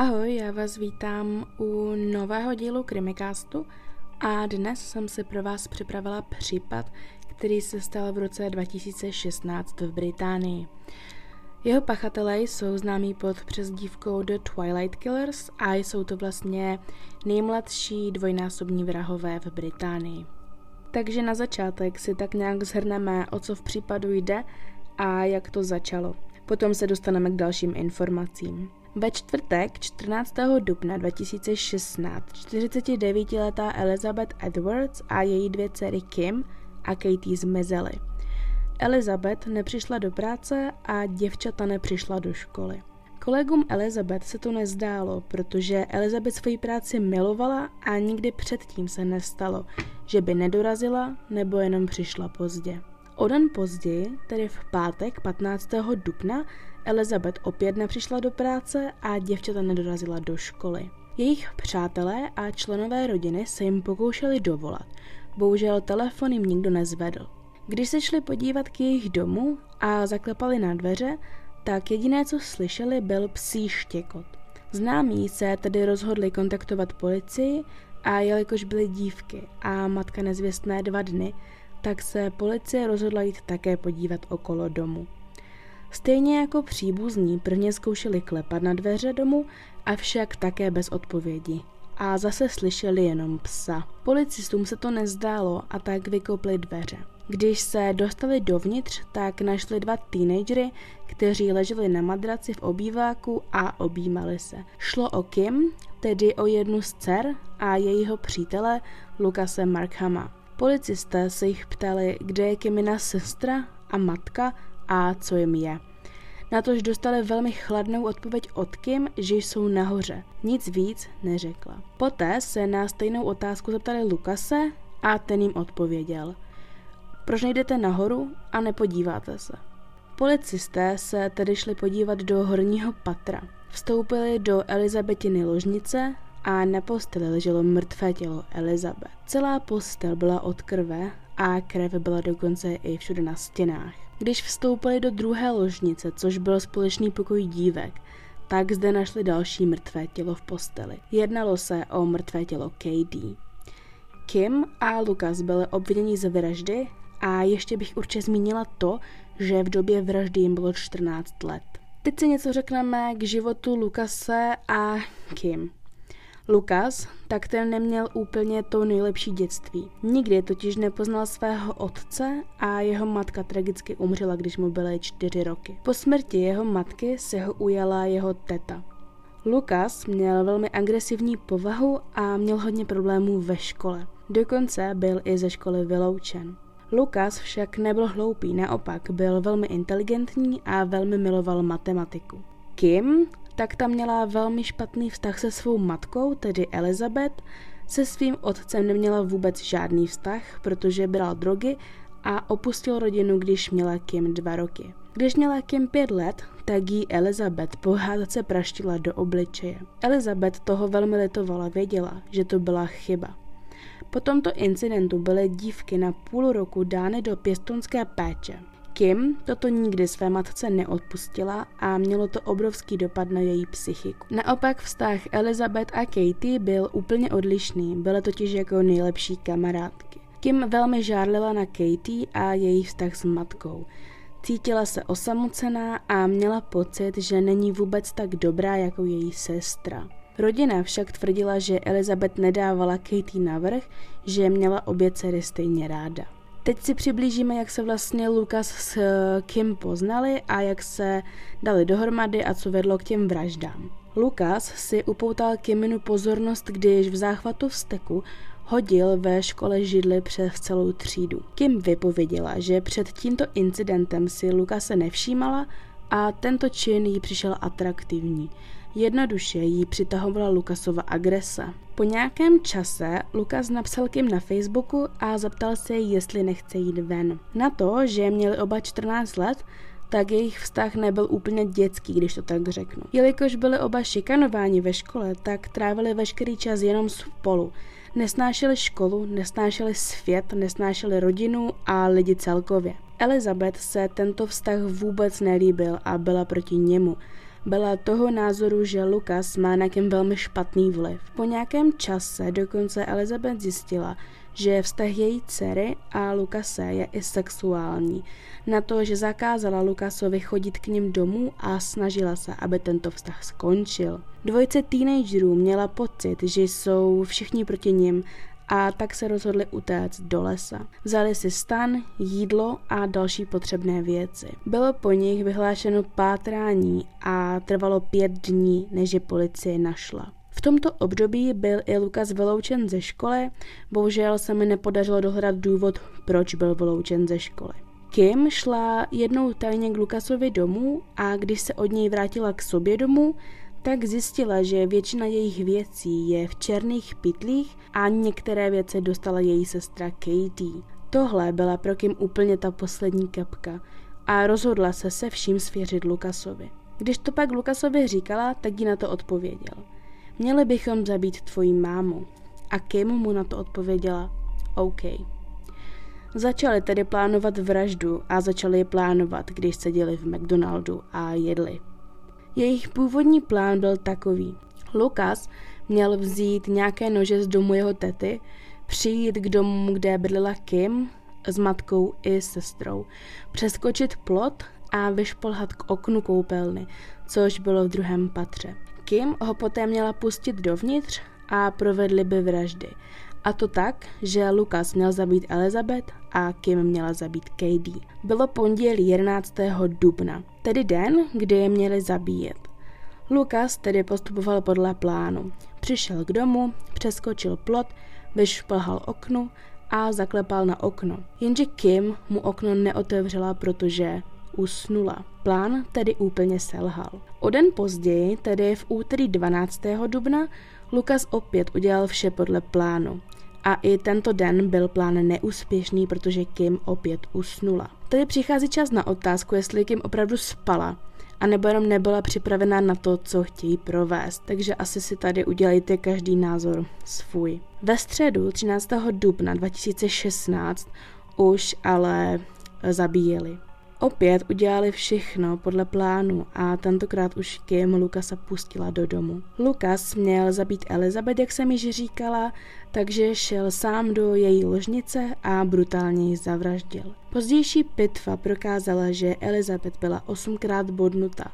Ahoj, já vás vítám u nového dílu Krimikástu a dnes jsem si pro vás připravila případ, který se stal v roce 2016 v Británii. Jeho pachatelé jsou známí pod přezdívkou The Twilight Killers a jsou to vlastně nejmladší dvojnásobní vrahové v Británii. Takže na začátek si tak nějak zhrneme, o co v případu jde a jak to začalo. Potom se dostaneme k dalším informacím. Ve čtvrtek 14. dubna 2016 49-letá Elizabeth Edwards a její dvě dcery Kim a Katie zmizely. Elizabeth nepřišla do práce a děvčata nepřišla do školy. Kolegům Elizabeth se to nezdálo, protože Elizabeth svoji práci milovala a nikdy předtím se nestalo, že by nedorazila nebo jenom přišla pozdě. O den později, tedy v pátek 15. dubna, Elizabeth opět nepřišla do práce a děvčata nedorazila do školy. Jejich přátelé a členové rodiny se jim pokoušeli dovolat, bohužel telefon jim nikdo nezvedl. Když se šli podívat k jejich domu a zaklepali na dveře, tak jediné, co slyšeli, byl psí štěkot. Známí se tedy rozhodli kontaktovat policii a jelikož byly dívky a matka nezvěstné dva dny, tak se policie rozhodla jít také podívat okolo domu. Stejně jako příbuzní prvně zkoušeli klepat na dveře domu, avšak také bez odpovědi. A zase slyšeli jenom psa. Policistům se to nezdálo a tak vykopli dveře. Když se dostali dovnitř, tak našli dva teenagery, kteří leželi na madraci v obýváku a objímali se. Šlo o Kim, tedy o jednu z dcer a jejího přítele Lukase Markhama. Policisté se jich ptali, kde je Kimina sestra a matka a co jim je. Na tož dostali velmi chladnou odpověď od Kim, že jsou nahoře. Nic víc neřekla. Poté se na stejnou otázku zeptali Lukase a ten jim odpověděl. Proč nejdete nahoru a nepodíváte se? Policisté se tedy šli podívat do horního patra. Vstoupili do Elizabetiny ložnice a na posteli leželo mrtvé tělo Elizabeth. Celá postel byla od krve a krev byla dokonce i všude na stěnách. Když vstoupili do druhé ložnice, což byl společný pokoj dívek, tak zde našli další mrtvé tělo v posteli. Jednalo se o mrtvé tělo KD. Kim a Lukas byli obviněni ze vraždy a ještě bych určitě zmínila to, že v době vraždy jim bylo 14 let. Teď si něco řekneme k životu Lukase a Kim. Lukas, tak ten neměl úplně to nejlepší dětství. Nikdy totiž nepoznal svého otce a jeho matka tragicky umřela, když mu byly čtyři roky. Po smrti jeho matky se ho ujala jeho teta. Lukas měl velmi agresivní povahu a měl hodně problémů ve škole. Dokonce byl i ze školy vyloučen. Lukas však nebyl hloupý, naopak byl velmi inteligentní a velmi miloval matematiku. Kim tak tam měla velmi špatný vztah se svou matkou, tedy Elizabeth. Se svým otcem neměla vůbec žádný vztah, protože bral drogy a opustil rodinu, když měla Kim dva roky. Když měla Kim pět let, tak jí Elizabeth po hádce praštila do obličeje. Elizabeth toho velmi litovala, věděla, že to byla chyba. Po tomto incidentu byly dívky na půl roku dány do pěstonské péče. Kim toto nikdy své matce neodpustila a mělo to obrovský dopad na její psychiku. Naopak vztah Elizabeth a Katie byl úplně odlišný, byly totiž jako nejlepší kamarádky. Kim velmi žárlila na Katie a její vztah s matkou. Cítila se osamocená a měla pocit, že není vůbec tak dobrá jako její sestra. Rodina však tvrdila, že Elizabeth nedávala Katie navrh, že měla obě dcery stejně ráda. Teď si přiblížíme, jak se vlastně Lukas s eh, Kim poznali a jak se dali dohromady a co vedlo k těm vraždám. Lukas si upoutal Kiminu pozornost, když v záchvatu vzteku hodil ve škole židli přes celou třídu. Kim vypověděla, že před tímto incidentem si Lukase nevšímala a tento čin jí přišel atraktivní. Jednoduše jí přitahovala Lukasova agrese. Po nějakém čase Lukas napsal Kim na Facebooku a zeptal se jí, jestli nechce jít ven. Na to, že měli oba 14 let, tak jejich vztah nebyl úplně dětský, když to tak řeknu. Jelikož byli oba šikanováni ve škole, tak trávili veškerý čas jenom spolu. Nesnášeli školu, nesnášeli svět, nesnášeli rodinu a lidi celkově. Elizabeth se tento vztah vůbec nelíbil a byla proti němu. Byla toho názoru, že Lukas má na Kim velmi špatný vliv. Po nějakém čase dokonce Elizabeth zjistila, že vztah její dcery a Lukase je i sexuální. Na to, že zakázala Lukasovi chodit k ním domů a snažila se, aby tento vztah skončil. Dvojice teenagerů měla pocit, že jsou všichni proti nim a tak se rozhodli utéct do lesa. Vzali si stan, jídlo a další potřebné věci. Bylo po nich vyhlášeno pátrání a trvalo pět dní, než je policie našla. V tomto období byl i Lukas vyloučen ze školy, bohužel se mi nepodařilo dohledat důvod, proč byl vyloučen ze školy. Kim šla jednou tajně k Lukasovi domů a když se od něj vrátila k sobě domů, tak zjistila, že většina jejich věcí je v černých pytlích a některé věci dostala její sestra Katie. Tohle byla pro Kim úplně ta poslední kapka a rozhodla se se vším svěřit Lukasovi. Když to pak Lukasovi říkala, tak jí na to odpověděl. Měli bychom zabít tvoji mámu. A Kim mu na to odpověděla, OK. Začali tedy plánovat vraždu a začali ji plánovat, když seděli v McDonaldu a jedli. Jejich původní plán byl takový. Lukas měl vzít nějaké nože z domu jeho tety, přijít k domu, kde bydlela Kim s matkou i sestrou, přeskočit plot a vyšplhat k oknu koupelny, což bylo v druhém patře. Kim ho poté měla pustit dovnitř a provedli by vraždy. A to tak, že Lukas měl zabít Elizabeth a Kim měla zabít Katie. Bylo pondělí 11. dubna, tedy den, kdy je měli zabíjet. Lukas tedy postupoval podle plánu. Přišel k domu, přeskočil plot, vyšplhal oknu a zaklepal na okno. Jenže Kim mu okno neotevřela, protože usnula. Plán tedy úplně selhal. O den později, tedy v úterý 12. dubna, Lukas opět udělal vše podle plánu. A i tento den byl plán neúspěšný, protože Kim opět usnula. Tady přichází čas na otázku, jestli Kim opravdu spala, anebo jenom nebyla připravená na to, co chtějí provést. Takže asi si tady udělejte každý názor svůj. Ve středu 13. dubna 2016 už ale zabíjeli. Opět udělali všechno podle plánu a tentokrát už Kim Lukasa pustila do domu. Lukas měl zabít Elizabeth, jak jsem již říkala, takže šel sám do její ložnice a brutálně ji zavraždil. Pozdější pitva prokázala, že Elizabeth byla osmkrát bodnuta,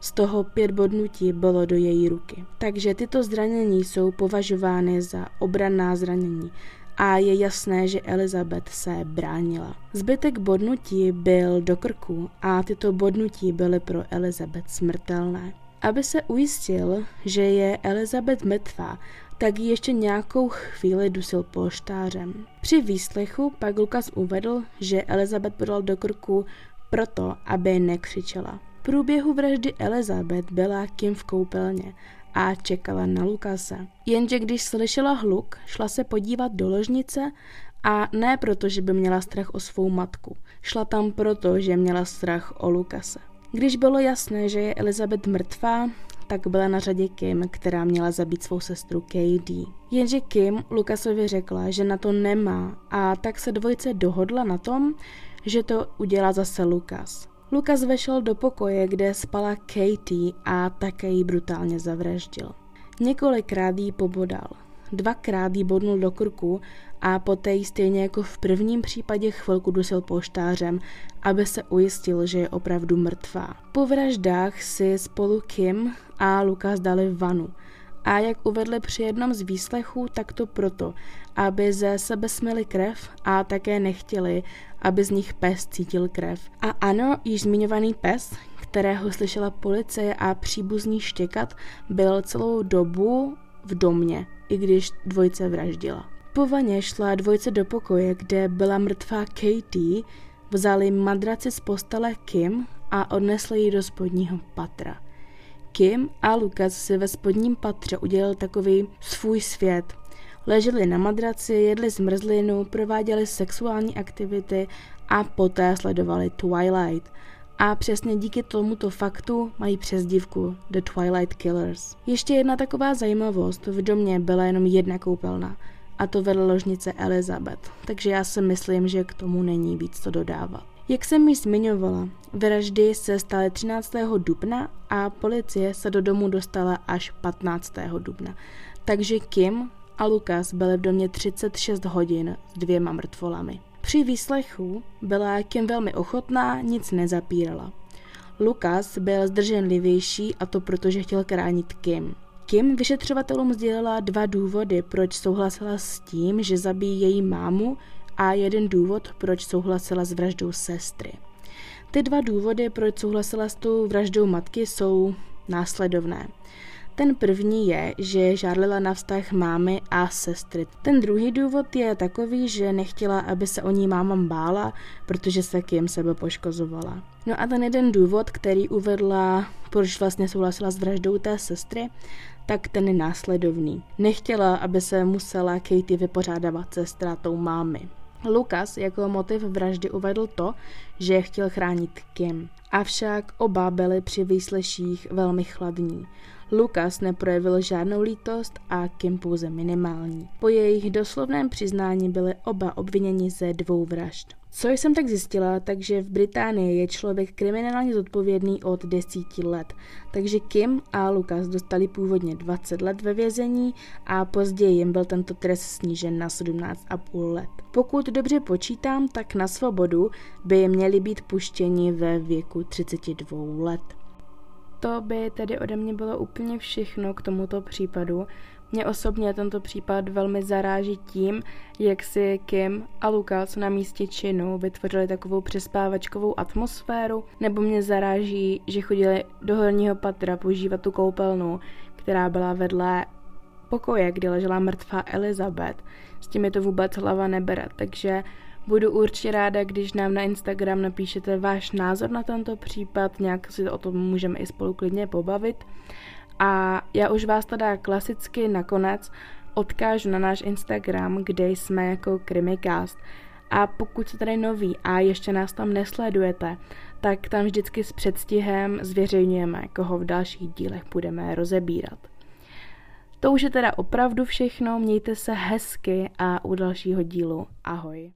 z toho pět bodnutí bylo do její ruky. Takže tyto zranění jsou považovány za obranná zranění a je jasné, že Elizabeth se bránila. Zbytek bodnutí byl do krku a tyto bodnutí byly pro Elizabeth smrtelné. Aby se ujistil, že je Elizabeth mrtvá, tak ji ještě nějakou chvíli dusil polštářem. Při výslechu pak Lukas uvedl, že Elizabeth podal do krku proto, aby nekřičela. V průběhu vraždy Elizabeth byla Kim v koupelně a čekala na Lukase. Jenže když slyšela hluk, šla se podívat do ložnice a ne proto, že by měla strach o svou matku. Šla tam proto, že měla strach o Lukase. Když bylo jasné, že je Elizabeth mrtvá, tak byla na řadě Kim, která měla zabít svou sestru KD. Jenže Kim Lukasovi řekla, že na to nemá a tak se dvojice dohodla na tom, že to udělá zase Lukas. Lukas vešel do pokoje, kde spala Katie a také ji brutálně zavraždil. Několikrát jí pobodal. Dvakrát jí bodnul do krku a poté jí stejně jako v prvním případě chvilku dusil poštářem, aby se ujistil, že je opravdu mrtvá. Po vraždách si spolu Kim a Lukas dali vanu – a jak uvedli při jednom z výslechů, tak to proto, aby ze sebe smili krev a také nechtěli, aby z nich pes cítil krev. A ano, již zmiňovaný pes, kterého slyšela policie a příbuzní štěkat, byl celou dobu v domě, i když dvojce vraždila. Po vaně šla dvojce do pokoje, kde byla mrtvá Katie, vzali madraci z postele Kim a odnesli ji do spodního patra. Kim a Lukas si ve spodním patře udělal takový svůj svět. Leželi na madraci, jedli zmrzlinu, prováděli sexuální aktivity a poté sledovali Twilight. A přesně díky tomuto faktu mají přezdívku The Twilight Killers. Ještě jedna taková zajímavost, v domě byla jenom jedna koupelna a to vedle ložnice Elizabeth, takže já si myslím, že k tomu není víc co dodávat. Jak jsem již zmiňovala, vraždy se staly 13. dubna a policie se do domu dostala až 15. dubna. Takže Kim a Lukas byli v domě 36 hodin s dvěma mrtvolami. Při výslechu byla Kim velmi ochotná, nic nezapírala. Lukas byl zdrženlivější a to proto, že chtěl kránit Kim. Kim vyšetřovatelům sdělila dva důvody, proč souhlasila s tím, že zabíjí její mámu a jeden důvod, proč souhlasila s vraždou sestry. Ty dva důvody, proč souhlasila s tou vraždou matky, jsou následovné. Ten první je, že žádlila na vztah mámy a sestry. Ten druhý důvod je takový, že nechtěla, aby se o ní máma bála, protože se Kim sebe poškozovala. No a ten jeden důvod, který uvedla, proč vlastně souhlasila s vraždou té sestry, tak ten je následovný. Nechtěla, aby se musela Katie vypořádávat se ztrátou mámy. Lukas jako motiv vraždy uvedl to, že chtěl chránit Kim. Avšak oba byli při výsleších velmi chladní. Lukas neprojevil žádnou lítost a Kim pouze minimální. Po jejich doslovném přiznání byly oba obviněni ze dvou vražd. Co jsem tak zjistila, takže v Británii je člověk kriminálně zodpovědný od desíti let. Takže Kim a Lukas dostali původně 20 let ve vězení a později jim byl tento trest snížen na 17,5 let. Pokud dobře počítám, tak na svobodu by měli být puštěni ve věku 32 let. To by tedy ode mě bylo úplně všechno k tomuto případu. Mě osobně tento případ velmi zaráží tím, jak si Kim a Lukas na místě činu vytvořili takovou přespávačkovou atmosféru, nebo mě zaráží, že chodili do horního patra používat tu koupelnu, která byla vedle pokoje, kde ležela mrtvá Elizabeth. S tím je to vůbec hlava nebere, takže Budu určitě ráda, když nám na Instagram napíšete váš názor na tento případ, nějak si o tom můžeme i spolu klidně pobavit. A já už vás teda klasicky nakonec odkážu na náš Instagram, kde jsme jako Krimikast. A pokud jste tady noví a ještě nás tam nesledujete, tak tam vždycky s předstihem zveřejňujeme, koho v dalších dílech budeme rozebírat. To už je teda opravdu všechno, mějte se hezky a u dalšího dílu ahoj.